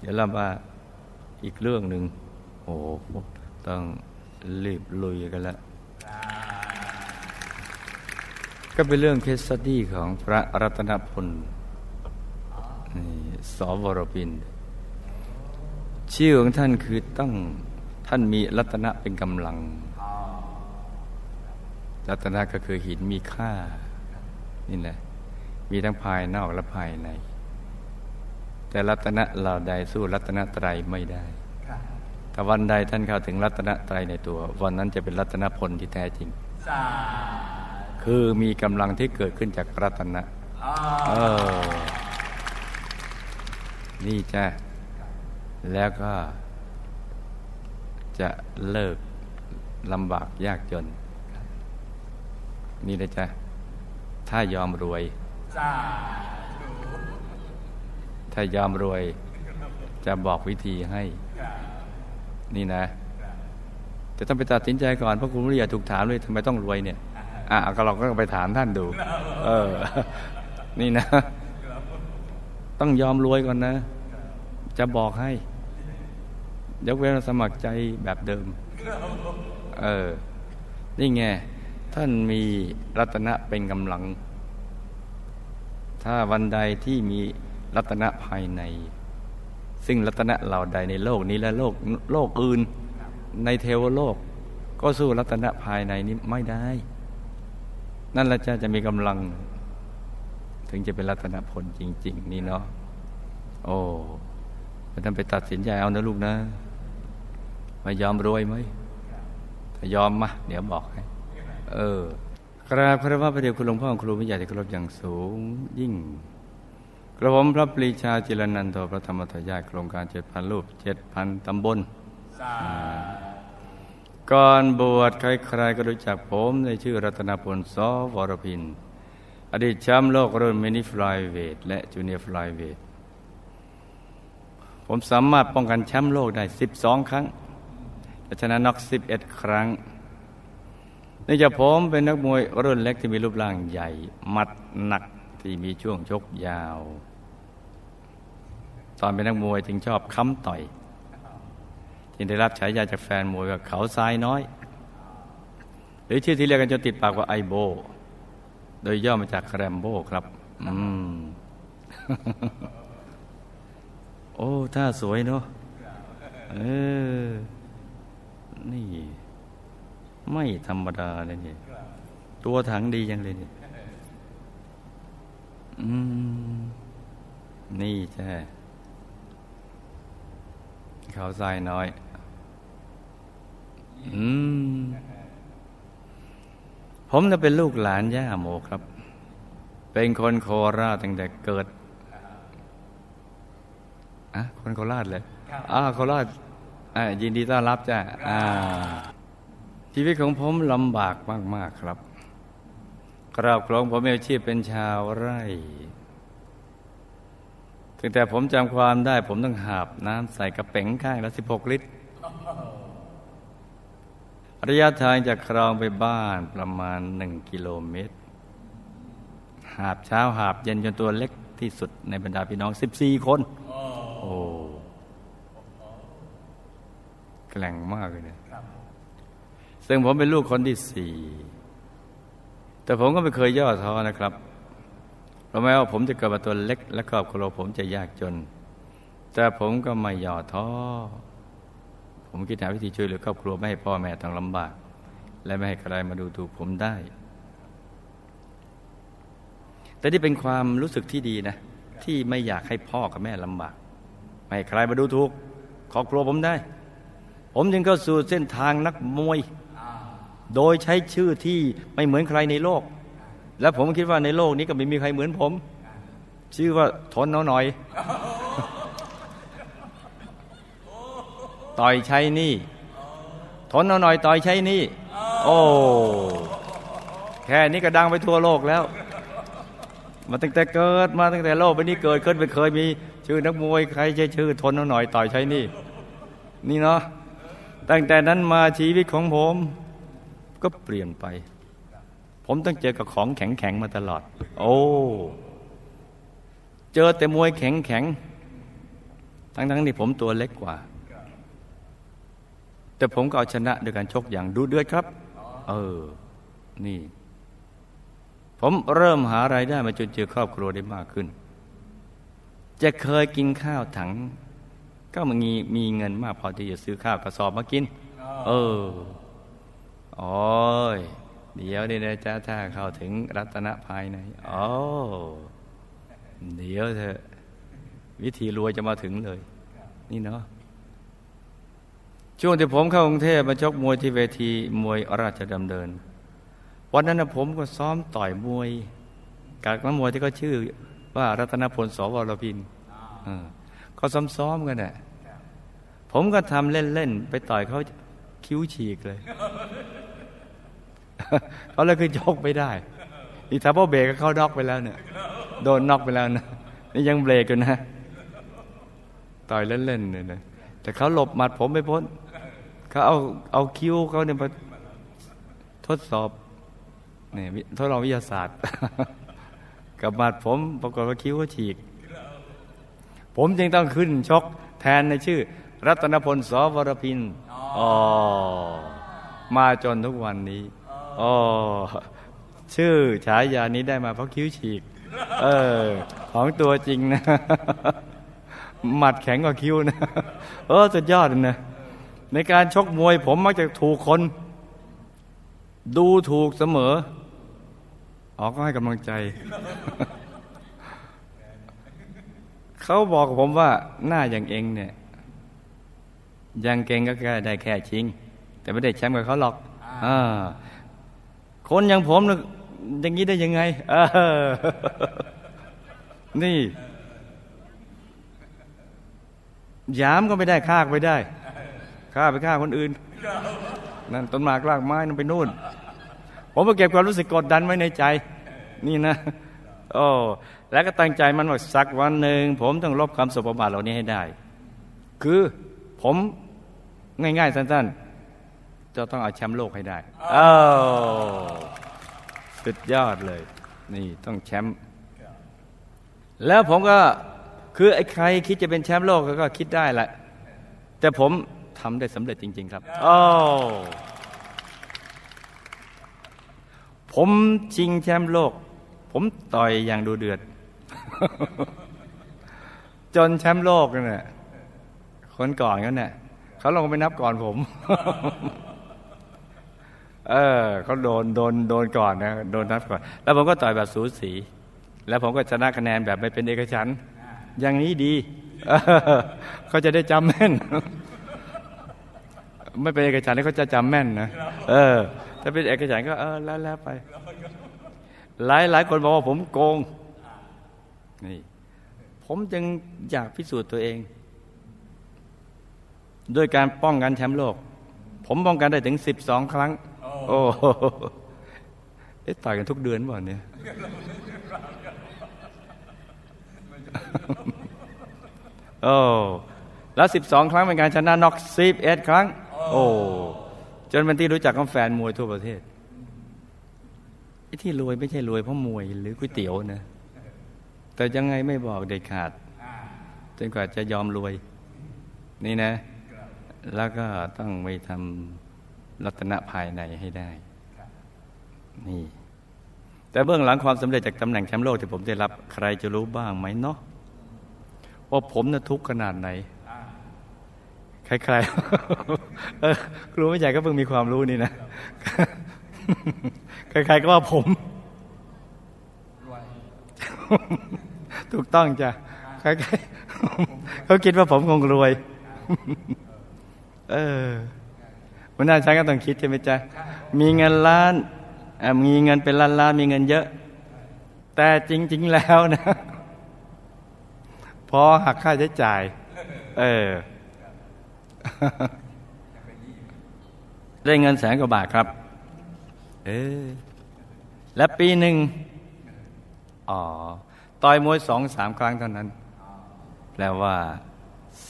เดี๋ยวเรามาอีกเรื่องหนึ่งโอ้ต้องรีบลุยกันแล้วก็เป็นเรื่องเคสสตี้ของพระรัตนพลสวรปิน ชื่อของท่านคือต้องท่านมีรัตนะเป็นกำลัง รัตนะก็คือหินมีค่า นี่แหละ มีทั้งภายนอกและภายใน แต่รัตนะเราใดสู้รัตนะไตรไม่ได้ถ้าวันใดท่านเข้าถึงรัตนะไตรในตัว วันนั้นจะเป็นรัตนพลที่แท้จริง คือมีกำลังที่เกิดขึ้นจากรัตนะเออนี่จ้ะแล้วก็ จะเลิกลำบากยากจน นี่นะจ๊ะ ถ้ายอมรวย ถ้ายอมรวย จะบอกวิธีให้ นี่นะจะต้องไปตัดสินใจก่อนเพราะคุณไม่อยากถูกถามเลยทำไมต้องรวยเนี่ยอะก็เราก็ไปถามท่านดู เออ นี่นะ ต้องยอมรวยก่อนนะ จะบอกให้ยกเว้นสมัครใจแบบเดิม เออ นี่ไง ท่านมีรัตนะเป็นกำลัง ถ้าวันใดที่มี รัตนะภายใน ซึ่งรัตนะเหล่าใดในโลกนี้และโลกโลกอื่น ในเทวโลก ก็สู้รัตนะภายในนี้ไม่ได้ นั่นละจะจะมีกำลัง ถึงจะเป็นรัตนผลจริง ๆ นี่เนาะโอ้ไม่ต้องไปตัดสินใจเอานะลูกนะมายอมรวยไหมถ้ายอมมาเดี๋ยวบอกให้ เออกราบพระว่าพระเดชคุณหลวงพ่อครูวิญญาณที่เคารพอย่างสูงยิ่ง กระผมพระปรีชาจิรนันโทพระธรรมทายาโครงการเจ็ดพันรูปเจ็ดพันตำบลก่อนบวชใครๆก็รู้จักผมในชื่อรัตนพลซอวรพิน อดีตแชมป์โลกรุ่นมินิฟลายเวท และจูเนียร์ฟลายเวท ผมสามารถป้องกันแชมป์โลกได้ 12 ครั้งและชนะน็อก 11 ครั้งนื่องจากผมเป็นนักมวยรุ่นเล็กที่มีรูปร่างใหญ่ มัดหนักที่มีช่วงชกยาว ตอนเป็นนักมวยจึงชอบค้ำต่อย จึงได้รับฉายาจากแฟนมวยว่าเขาทรายน้อย หรือชื่อที่เรียกกันจนติดปากว่าไอโบ โดยย่อมาจากแรมโบครับ อืม โอ้ถ้าสวยเนาะเออ นี่ ไม่ธรรมดาเลยนี่ตัวถังดียังเลยนี่อืม นี่ใช่ เขาทรายน้อย อืม ผมจะเป็นลูกหลานย่าโมครับ เป็นคนโคราชตั้งแต่เกิดอะคนโคราชเลยอ่าโคราชอ่ายินดีต้อนรับจ้ะอ่า ชีวิตของผมลำบากมาก ๆ ครับครอบครัวผมมีอาชีพเป็นชาวไร่ ตั้งแต่ผมจำความได้ ผมต้องหาบน้ำใส่กระเป๋งข้างละสิบหกลิตร ระยะทางจากคลองไปบ้านประมาณหนึ่งกิโลเมตร หาบเช้าหาบเย็นจนตัวเล็กที่สุดในบรรดาพี่น้องสิบสี่คนโอ้แกล่งมากเลยเนี่ยซึ่งผมเป็นลูกคนที่สี่แต่ผมก็ไม่เคยย่อท้อนะครับ เพราะแม้ว่าผมจะเกิดมาตัวเล็ก และครอบครัวผมจะยากจน แต่ผมก็ไม่ย่อท้อ ผมคิดหาวิธีช่วยเหลือครอบครัวไม่ให้พ่อแม่ต้องลำบาก และไม่ให้ใครมาดูถูกผมได้ แต่ที่เป็นความรู้สึกที่ดีนะ ที่ไม่อยากให้พ่อกับแม่ลำบาก ไม่ให้ใครมาดูถูกครอบครัวผมได้ ผมจึงเข้าสู่เส้นทางนักมวย โดยใช้ชื่อที่ไม่เหมือนใครในโลก และผมคิดว่าในโลกนี้ก็ไม่มีใครเหมือนผม ชื่อว่าทนเอาหน่อย ต่อยใช้นี่ ทนเอาหน่อยต่อยใช้นี่ โอ้ แค่นี้ก็ดังไปทั่วโลกแล้ว มาตั้งแต่เกิดมาตั้งแต่โลกไปนี้เกิดขึ้นไปเคยมี ชื่อนักมวยใครใช้ชื่อ ทนเอาหน่อยต่อยใช้นี่ นี่เนาะตั้งแต่นั้นมาชีวิตของผม ก็เปลี่ยนไป ผมต้องเจอกับของแข็งๆมาตลอด โอ้ เจอแต่มวยแข็งๆ ทั้งๆที่ผมตัวเล็กกว่า แต่ผมก็เอาชนะด้วยการชกอย่างดูเดือดครับ เออ นี่ ผมเริ่มหาไรายได้มาจนเจอครอบครัวได้มากขึ้น จะเคยกินข้าวถัง ก็มีมีเงินมากพอที่จะซื้อข้าวกระสอบมากิน เออ โอ้ย เดี๋ยวนี่นะจ้าถ้าเข้าถึงรัตนภายในอ๋อเดี๋ยวเถอะวิธีรวยจะมาถึงเลย นี่เนาะช่วงที่ผมเข้ากรุงเทพมาชกมวยที่เวทีมวยราชดำเนิน วันนั้นนะผมก็ซ้อมต่อยมวยกับนักมวยที่เขาชื่อว่ารัตนพลสวรพินก็ซ้อมๆกันน่ะผมก็ทำเล่น ๆ ไปต่อยเขาคิ้วฉีกเลย เขาเลยคือชกไม่ได้นี่ถ้าพ่อเบรกก็เข้าน็อกไปแล้วเนี่ย โดนน็อกไปแล้วนะนี่ยังเบรกอยู่นะต่อยเล่นๆเนี่ยนะแต่เขาหลบหมัดผมไม่พ้นเขาเอาเอาคิ้วเขาเนี่ยมาทดสอบเนี่ยทดลองวิทยาศาสตร์ กับหมัดผมปรากฏว่าคิ้วเขาฉีก ผมจึงต้องขึ้นชกแทนในชื่อ รัตนพลสวรพินอ๋อมาจนทุกวันนี้ อ๋อชื่อฉายานี้ได้มาเพราะคิ้วฉีก เออ ของตัวจริงนะ หมัดแข็งกว่าคิ้วนะ เออ สุดยอดนะ ในการชกมวยผมมักจะถูกคน ดูถูกเสมออ๋อก็ให้กำลังใจ เขาบอกกับผมว่าหน้าอย่างเองเนี่ย ยังเก่งก็แค่ได้แค่ชิง แต่ไม่ได้แชมป์กับเขาหรอก อ่า คนอย่างผมอย่างนี้ได้ยังไงเออนี่ยามก็ไม่ได้ฆ่าไปได้ฆ่าไปฆ่าคนอื่น นั่นต้นหมากลากไม้นั่นไปนู่น ผมมาเก็บความรู้สึกกดดันไว้ในใจ นี่นะโอ้แล้วก็ตั้งใจมันว่าสักวันหนึ่งผมต้องลบคำสบประมาทเหล่านี้ให้ได้ คือผมง่ายๆสั้นๆ จะต้องเอาแชมป์โลกให้ได้เอ้าสุดยอดเลย นี่ต้องแชมป์แล้วผมก็คือไอ้ใครคิดจะเป็นแชมป์โลกก็คิดได้แหละ แต่ผมทำได้สำเร็จจริง ๆ ครับโอ้ผมชิงแชมป์โลก ผมต่อยอย่างดูเดือด จนแชมป์โลกเนี่ยคนก่อนกันเนี่ยเขาลงไปนับก่อนผม เออเขาโดนโดนโดนก่อนนะโดนนับก่อน แล้วผมก็ต่อยแบบสูสี แล้วผมก็ชนะคะแนนแบบไม่เป็นเอกฉันอย่างนี้ดีเขาจะได้จำแม่น ไม่เป็นเอกฉันเขาจะจำแม่นนะเออ ถ้าเป็นเอกฉันก็เออแล้วแล้วไป หลายหลายคนบอกว่าผมโกงนี่ผมจึงอยากพิสูจน์ตัวเอง ด้วยการป้องกันแชมป์โลก ผมป้องกันได้ถึงสิบสองครั้ง โอ้เอ๊ะต่อยกันทุกเดือนบ่เนี่ยโอ้แล้วสิบสองครั้งเป็นการชนะน็อกสิบเอ็ดครั้ง โอ้จนเป็นที่รู้จักของแฟนมวยทั่วประเทศไอ้ที่รวยไม่ใช่รวยเพราะมวยหรือก๋วยเตี๋ยวนะ แต่ยังไงไม่บอกเด็ดขาดจนกว่าจะยอมรวย นี่นะ แล้วก็ต้องไปทำ รัตนภายในให้ได้ นี่ แต่เบื้องหลังความสำเร็จจากตำแหน่งแชมป์โลกที่ผมได้รับใครจะรู้บ้างไหมเนาะว่าผมน่ะทุกข์ขนาดไหนใครๆครูไม่ใหญ่ก็เพิ่งมีความรู้นี่นะ ใครๆก็ว่าผมถูกต้องจ้ะใครๆเขาคิดว่าผมคงรวย เออ วันนั้นฉันก็ต้องคิดใช่ไหมจ๊ะมีเงินล้านมีเงินเป็นล้านล้านมีเงินเยอะ แต่จริง ๆแล้วนะ พอหักค่าใช้จ่าย เออได้เงินแสนกว่าบาทครับ เออ และปีหนึ่ง อ๋อ ต่อยมวยสองสามครั้งเท่านั้น แปลว่า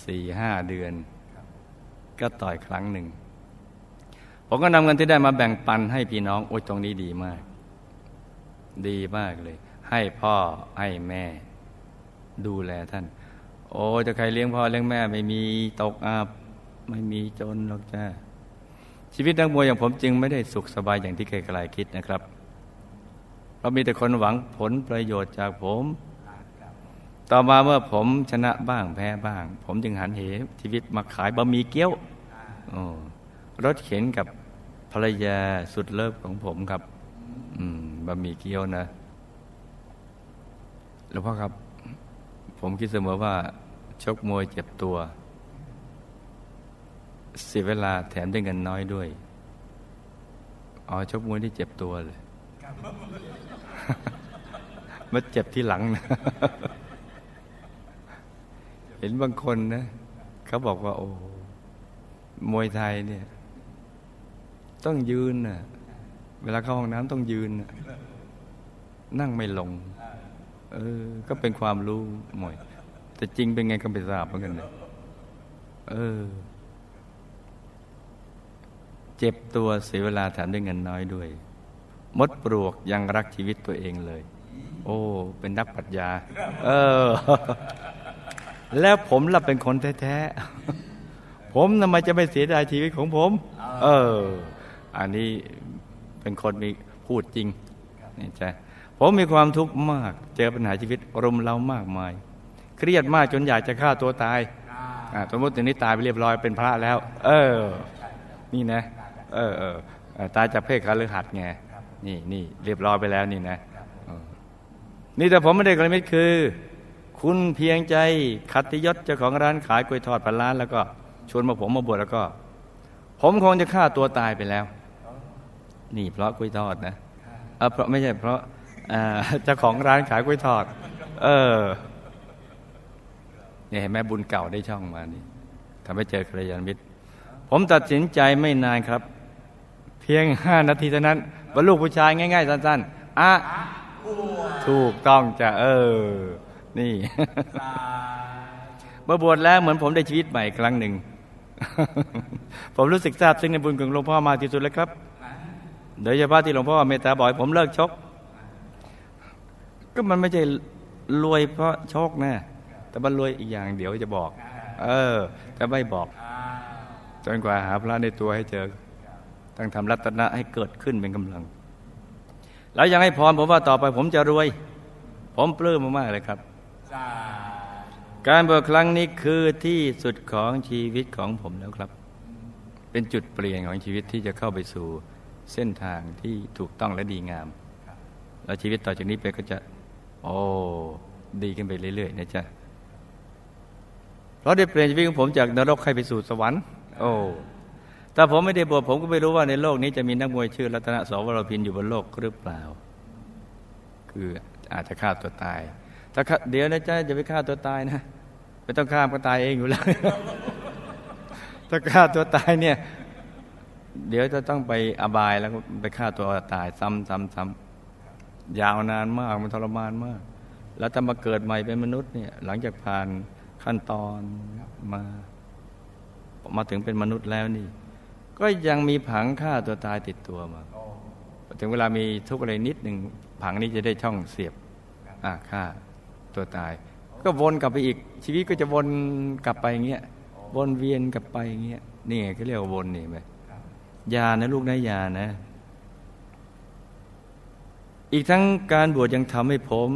สี่ห้าเดือน ก็ต่อยครั้งหนึ่ง ผมก็นำเงินที่ได้มาแบ่งปันให้พี่น้องโอ้ยตรงนี้ดีมาก ดีมากเลย ให้พ่อให้แม่ ดูแลท่าน โอ้จะใครเลี้ยงพ่อเลี้ยงแม่ ไม่มีตกอับไม่มีจนหรอกจ้าชีวิตนักมวยอย่างผมจึงไม่ได้สุขสบายอย่างที่ใครๆคิดนะครับเรามีแต่คนหวังผลประโยชน์จากผม ต่อมาเมื่อผมชนะบ้างแพ้บ้าง ผมจึงหันเหชีวิตมาขายบะหมี่เกี๊ยวโอ้ รถเข็นกับภรรยาสุดเลิฟของผมครับบะหมี่เกี๊ยวนะหลวงพ่อครับ ผมคิดเสมอว่า ชกมวยเจ็บตัว เสียเวลาแถมได้เงินน้อยด้วย อ๋อ ชกมวยที่เจ็บตัวเลยมาเจ็บที่หลังนะ เห็นบางคนนะ เขาบอกว่า โอ้ มวยไทยเนี่ย ต้องยืนนะเวลาเข้าห้องน้ำต้องยืนนะนั่งไม่ลง เออ ก็เป็นความรู้หมยแต่จริงเป็นไงก็ไปทราบเหมือนกันเนะเออ เจ็บตัวเสียเวลาแถมด้วยเงินน้อยด้วย มดปลวกยังรักชีวิตตัวเองเลย โอ้ เป็นนักปัญญา เออ แล้วผมล่ะเป็นคนแท้ๆ ผมทำไมจะไม่เสียดายชีวิตของผม เออ อันนี้เป็นคนมีพูดจริงนี่จ้ะผมมีความทุกข์มาก เจอปัญหาชีวิตรุมเรามากมาย เครียดมากจนอยากจะฆ่าตัวตายสมมติตอนนี้ตายไปเรียบร้อยเป็นพระแล้ว เออ นี่นะ เออเออตายจากเพศคาลือหัดไงนี่นี่เรียบร้อยไปแล้วนี่นะนี่แต่ผมไม่ได้กระมิดคือ คุณเพียงใจคัตยศเจ้าของร้านขายกล้วยทอดพันล้าน แล้วก็ชวนมาผมมาบวชแล้วก็ ผมคงจะฆ่าตัวตายไปแล้ว นี่เพราะกล้วยทอดนะเออเพราะไม่ใช่เพราะเจ้าของร้านขายกล้วยทอด เออเนี่ยแม่บุญเก่าได้ช่องมานี่ทำให้เจอกระยาณมิตร ผมตัดสินใจไม่นานครับพียงห้านาทีเท่านั้นบรรลุผู้ชายง่าย ๆ สั้นๆอะถูกต้องจะเออ นี่เมื่อบวชแล้วเหมือนผมได้ชีวิตใหม่ครั้งหนึ่ง ผมรู้สึกซาบซึ้งในบุญของหลวงพ่อมาที่สุดเลยครับ โดยเฉพาะที่หลวงพ่อเมตตาบ่อยผมเลิกชก ก็มันไม่ใช่รวยเพราะโชคนะแต่มันรวยอีกอย่างเดี๋ยวจะบอก เออ แต่ไม่บอกจนกว่าหาพระในตัวให้เจอต้องทำรัตนะให้เกิดขึ้นเป็นกำลัง แล้วยังให้พรผมว่าต่อไปผมจะรวย ผมปลื้มมากเลยครับการบวชครั้งนี้คือที่สุดของชีวิตของผมแล้วครับ เป็นจุดเปลี่ยนของชีวิตที่จะเข้าไปสู่ เส้นทางที่ถูกต้องและดีงาม แล้วชีวิตต่อจากนี้ไปก็จะ โอ้ ดีขึ้นไปเรื่อยๆนะจ๊ะเพราะได้เปลี่ยนชีวิตของผมจากนรกให้ไปสู่สวรรค์ โอ้ถ้าผมไม่ได้บวชผมก็ไม่รู้ว่าในโลกนี้จะมีนักมวยชื่อรัตนสวรพินอยู่บนโลกหรือเปล่า คืออาจจะฆ่าตัวตาย ถ้าเดี๋ยวนะจ๊ะจะไปฆ่าตัวตายนะไม่ต้องฆ่าก็ตายเองอยู่แล้ว ถ้าฆ่าตัวตายเนี่ย เดี๋ยวจะต้องไปอบายแล้วไปฆ่าตัวตายซ้ำซ้ำซ้ำยาวนานมากมันทรมานมาก แล้วถ้ามาเกิดใหม่เป็นมนุษย์เนี่ย หลังจากผ่านขั้นตอนมามาถึงเป็นมนุษย์แล้วนี่ ก็ยังมีผังฆ่าตัวตายติดตัวมาถึงเวลามีทุกข์อะไรนิดหนึ่งผังนี้จะได้ช่องเสียบอ่าฆ่าตัวตาย ก็วนกลับไปอีก ชีวิตก็จะวนกลับไปอย่างเงี้ยวนเวียนกลับไปอย่างเงี้ยนี่ไงเขาเรียกว่าวนนี่ไหม ยานะลูกนะยานะ อีกทั้งการบวชยังทำให้ผม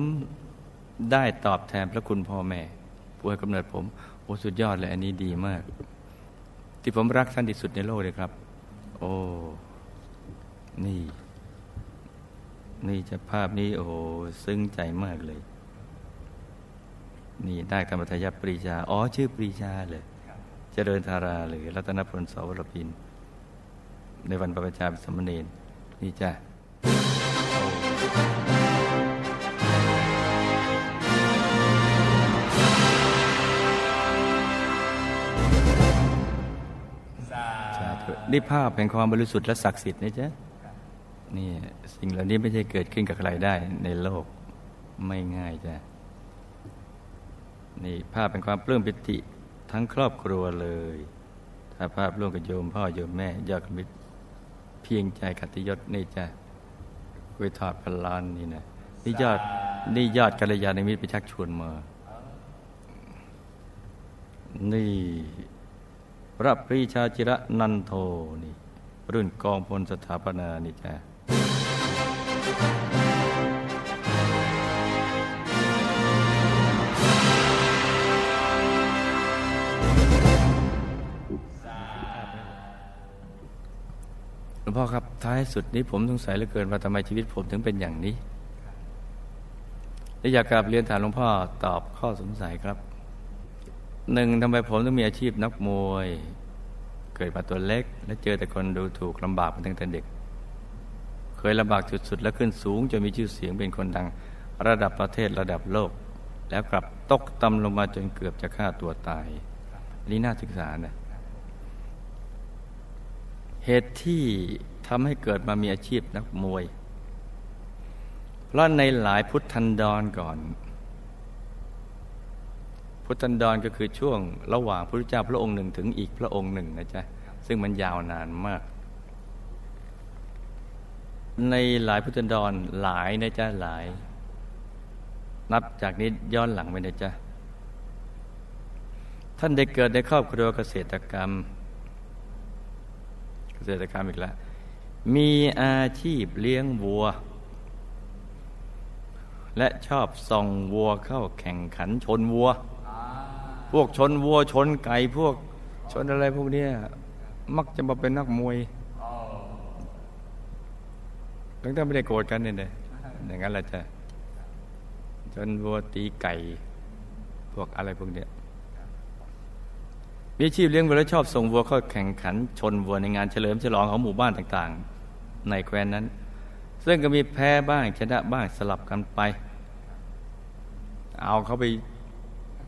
ได้ตอบแทนพระคุณพ่อแม่ผู้ให้กำเนิดผม โอ้สุดยอดเลย อันนี้ดีมาก ที่ผมรักท่านที่สุดในโลกเลยครับ โอ้ นี่ นี่จะภาพนี้ โอ้ซึ้งใจมากเลย นี่ได้กรรมทยปรีชา อ๋อ ชื่อปรีชาเลยเจริญธาราหรือรัตนพลสวรพิน ในวันประชาสมณีนนี่จ้ะนี่ภาพแห่งความบริสุทธิ์และศักดิ์สิทธิ์นะจ๊ะนี่สิ่งเหล่านี้ไม่ใช่เกิดขึ้นกับใครได้ในโลกไม่ง่ายจ้ะนี่ภาพเป็นความปลื้มปิติทั้งครอบครัวเลย ถ้าภาพร่วมกับโยมพ่อโยมแม่ยอดมิตร เพียงใจกัติยศนี่จ้ะคุยทอดพันล้านนี่นะนี่ยอดนี่ยอดกัลยาณมิตรไปชักชวนมา นี่ พระปรีชาจิระนันโทนี่ รุ่นกองพลสถาปนานี่จ้ะ งพ่อครับท้ายสุดนี้ผมสงสัยเหลือเกินว่าทำไมชีวิตผมถึงเป็นอย่างนี้ และอยากกลับเรียนถามหลวงพ่อตอบข้อสงสัยครับหนึ่งทำไมผมต้องมีอาชีพนักมวย เกิดมาตัวเล็ก และเจอแต่คนดูถูกลำบากมาตั้งแต่เด็ก เคยลำบากสุดๆ แล้วขึ้นสูงจนมีชื่อเสียงเป็นคนดังระดับประเทศระดับโลก แล้วกลับตกต่ำลงมาจนเกือบจะฆ่าตัวตายนี่น่าศึกษานะ เหตุที่ทำให้เกิดมามีอาชีพนักมวย เพราะในหลายพุทธันดรก่อน พุทธันดรก็คือช่วงระหว่างพระพุทธเจ้าพระองค์หนึ่งถึงอีกพระองค์หนึ่งนะจ๊ะซึ่งมันยาวนานมาก ในหลายพุทธันดรหลายนะจ๊ะหลาย นับจากนี้ย้อนหลังไปนะจ๊ะท่านได้เกิดในครอบครัวเกษตรกรรม ษตรกรรมอีกแล้วมีอาชีพเลี้ยงวัว และชอบส่องวัวเข้าแข่งขันชนวัว พวกชนวัวชนไก่พวกชนอะไรพวกนี้มักจะมาเป็นนักมวยตั้งแต่ไม่ได้โกรธกันเนี่ยอย่างนั้นแหละจ้ะชนวัวตีไก่ พวกอะไรพวกเนี้ย มีชีพเลี้ยงวัวและชอบส่งวัวเข้าแข่งขันชนวัวในงานเฉลิมฉลองของหมู่บ้านต่างๆ ในแคว้นนั้น ซึ่งก็มีแพ้บ้างชนะบ้างสลับกันไป เอาเขาไป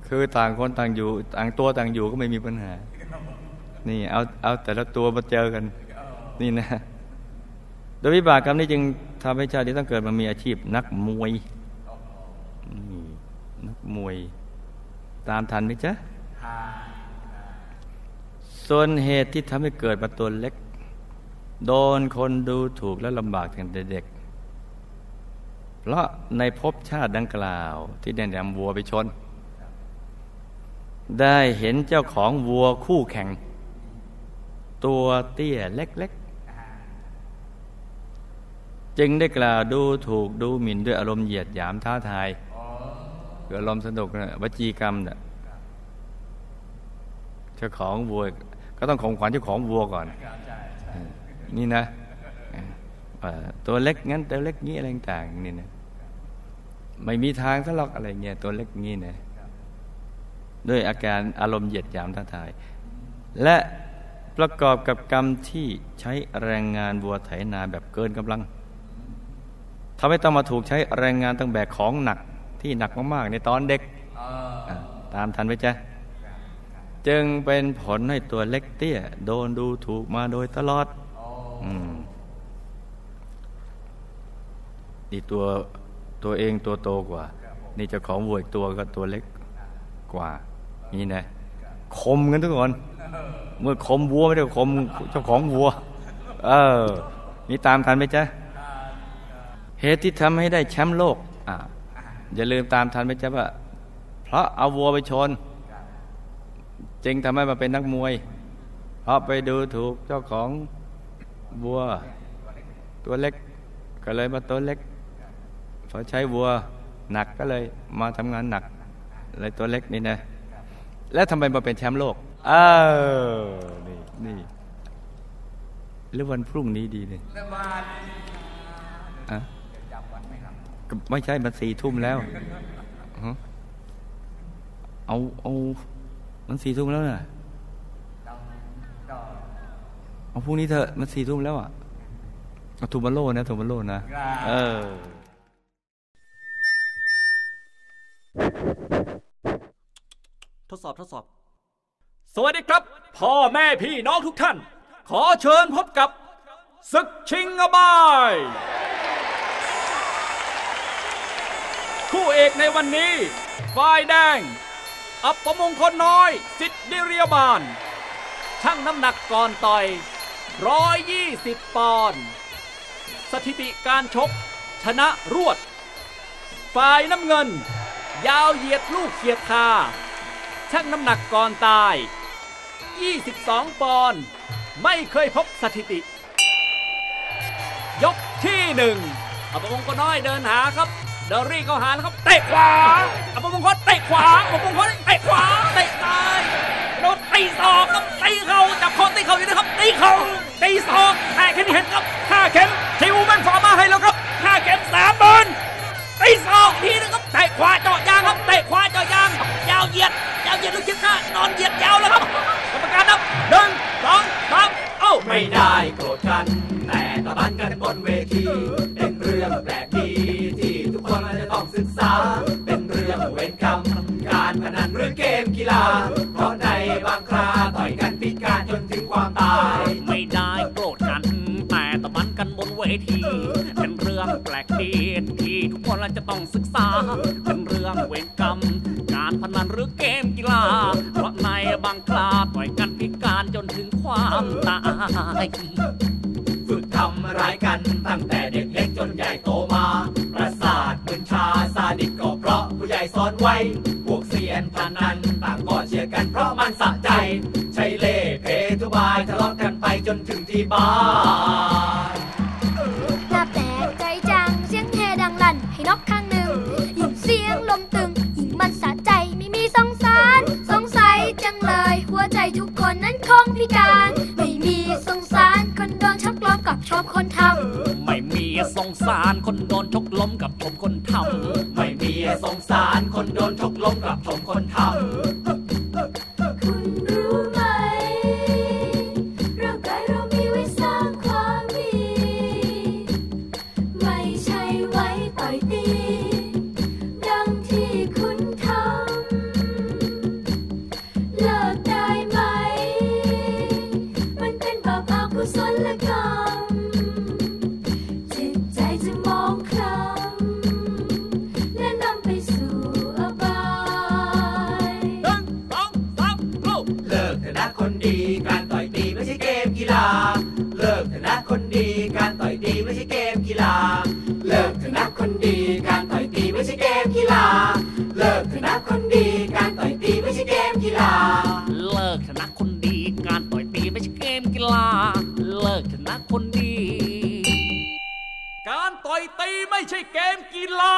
คือต่างคนต่างอยู่ต่างตัวต่างอยู่ก็ไม่มีปัญหา นี่เอาเอาแต่ละตัวมาเจอกัน นี่นะ โดยวิบากกรรมนี้จึงทำให้ชาติต้องเกิดมามีอาชีพนักมวยนักมวย ตามทันไหมจ๊ะ ส่วนเหตุที่ทำให้เกิดมาตัวเล็ก โดนคนดูถูกและลำบากตั้งแต่เด็ก เพราะในภพชาติดังกล่าวที่ได้นำวัวไปชน ได้เห็นเจ้าของวัวคู่แข่ง ตัวเตี้ยเล็กๆ จึงได้กล่าวดูถูกดูหมิ่นด้วยอารมณ์เหยียดหยามท้าทายเกิดอารมณ์สนุกนะวจีกรรมเนี่ยเจ้าของวัว ก็ต้องของขวัญเจ้าของวัวก่อนนี่นะตัวเล็กงั้นตัวเล็กงี้อะไรต่างนี่นะไม่มีทางทะเลาะอะไรเงี้ยตัวเล็กงี้นะด้วยอาการอารมณ์เหยียดหยามท้าทาย และประกอบกับกรรมที่ใช้แรงงานวัวไถนาแบบเกินกำลังทำให้ต้องมาถูกใช้แรงงานต้องแบกของหนักที่หนักมากๆ ในตอนเด็กตามทันไหมจ๊ะ จึงเป็นผลให้ตัวเล็กเตี้ย โดนดูถูกมาโดยตลอดอนี่ตัวตัวเองตัวโตกว่า นี่เจ้าของวัวอีกตัวก็ตัวเล็กกว่า นี่นะคมกันทุกคน เมื่อคมวัวไม่ได้คมเจ้าของวัว เออมีตามทันไหมจ๊ะ เหตุที่ทำให้ได้แชมป์โลก อ่าอย่าลืมตามทันไหมจ๊ะว่า เพราะเอาวัวไปชน จึงทำให้มาเป็นนักมวย เพราะไปดูถูกเจ้าของวัว ตัวเล็ก ก็เลยมาตัวเล็กพอใช้วัวหนักก็เลยมาทำงานหนัก เลยตัวเล็กนี่นะ แล้วทำไมมาเป็นแชมป์โลกเออนี่นี่หรือวันพรุ่งนี้ดีเลยอะไม่ใช่มันสี่ทุ่มแล้ว เอาเอา มันสี่ทุ่มแล้วน่ะเอาพรุ่งนี้เถอะมันสี่ทุ่มแล้วอะเอาทูมาโลนะทูมาโลนะ เออทดสอบทดสอบ สวัสดีครับ พ่อแม่พี่น้องทุกท่าน ขอเชิญพบกับศึกชิงอบาย คู่เอกในวันนี้ ฝ่ายแดง อัปมงคลน้อยสิทธิเรียบาลช่างน้ำหนักก่อนต่อย 120 ปอนด์สถิติการชก ชนะรวด ฝ่ายน้ำเงิน ยาวเหยียดลูกเขียดคาชั่งน้ำหนักก่อนตาย 22 ปอนด์ไม่เคยพบสถิติ ยกที่หนึ่งอัปมงคลน้อยเดินหาครับ เดอรี่เข้าหาแล้วครับเตะขวาอัปมงคลเตะขวาอัปมงคลเตะขวาเตะซ้ายโดนตีศอกครับตีเข่าจับคอตีเข่าอยู่นะครับตีเข่าตีศอกแต่แค่นี้เห็นครับห้าเข็มชิวแมนฟาร์มาให้แล้วครับห้าเข็มสามหมื่นตีศอกทีนึงครับเตะขวาเจาะยางครับเตะขวาเจาะยาง ยาวเหยียดยาวเหยียดลูกชิ้นข้านอนเหยียดยาวแล้วครับกรรมการนับหนึ่งสองสามเอ้าไม่ได้โกรธกันแต่ตะบันกันบนเวทีเป็นเรื่องแปลกดี จะต้องศึกษา เป็นเรื่องเวรกรรมการพนันหรือเกมกีฬา เพราะในบางคราต่อยกันพิการจนถึงความตาย ไม่ได้โกรธกัน แต่ตะบันกันบนเวที เป็นเรื่องแปลกดีที่ทุกคนจะต้องศึกษา เป็นเรื่องเวรกรรม การพนันหรือเกมกีฬา เพราะในบางคราต่อยกันพิการจนถึงความตาย ไว้ พวกเซียนพนันต่างก็เชียร์กันเพราะมันสะใจ ใช้เล่ห์เพทุบายทะเลาะกันไปจนถึงที่บ้านน่าแปลกใจจังเสียงแห่ดังลั่นให้นกข้างหนึ่งยิ่งเสียงลมตึงยิ่งมันสะใจไม่มีสงสาร สงสัยจังเลย หัวใจทุกคนนั้นคงพิการ ไม่มีสงสารคนโดนชักล้อมกับชอบคนทำไม่มีสงสาร คนโดนชกล้มกลับชมคน กา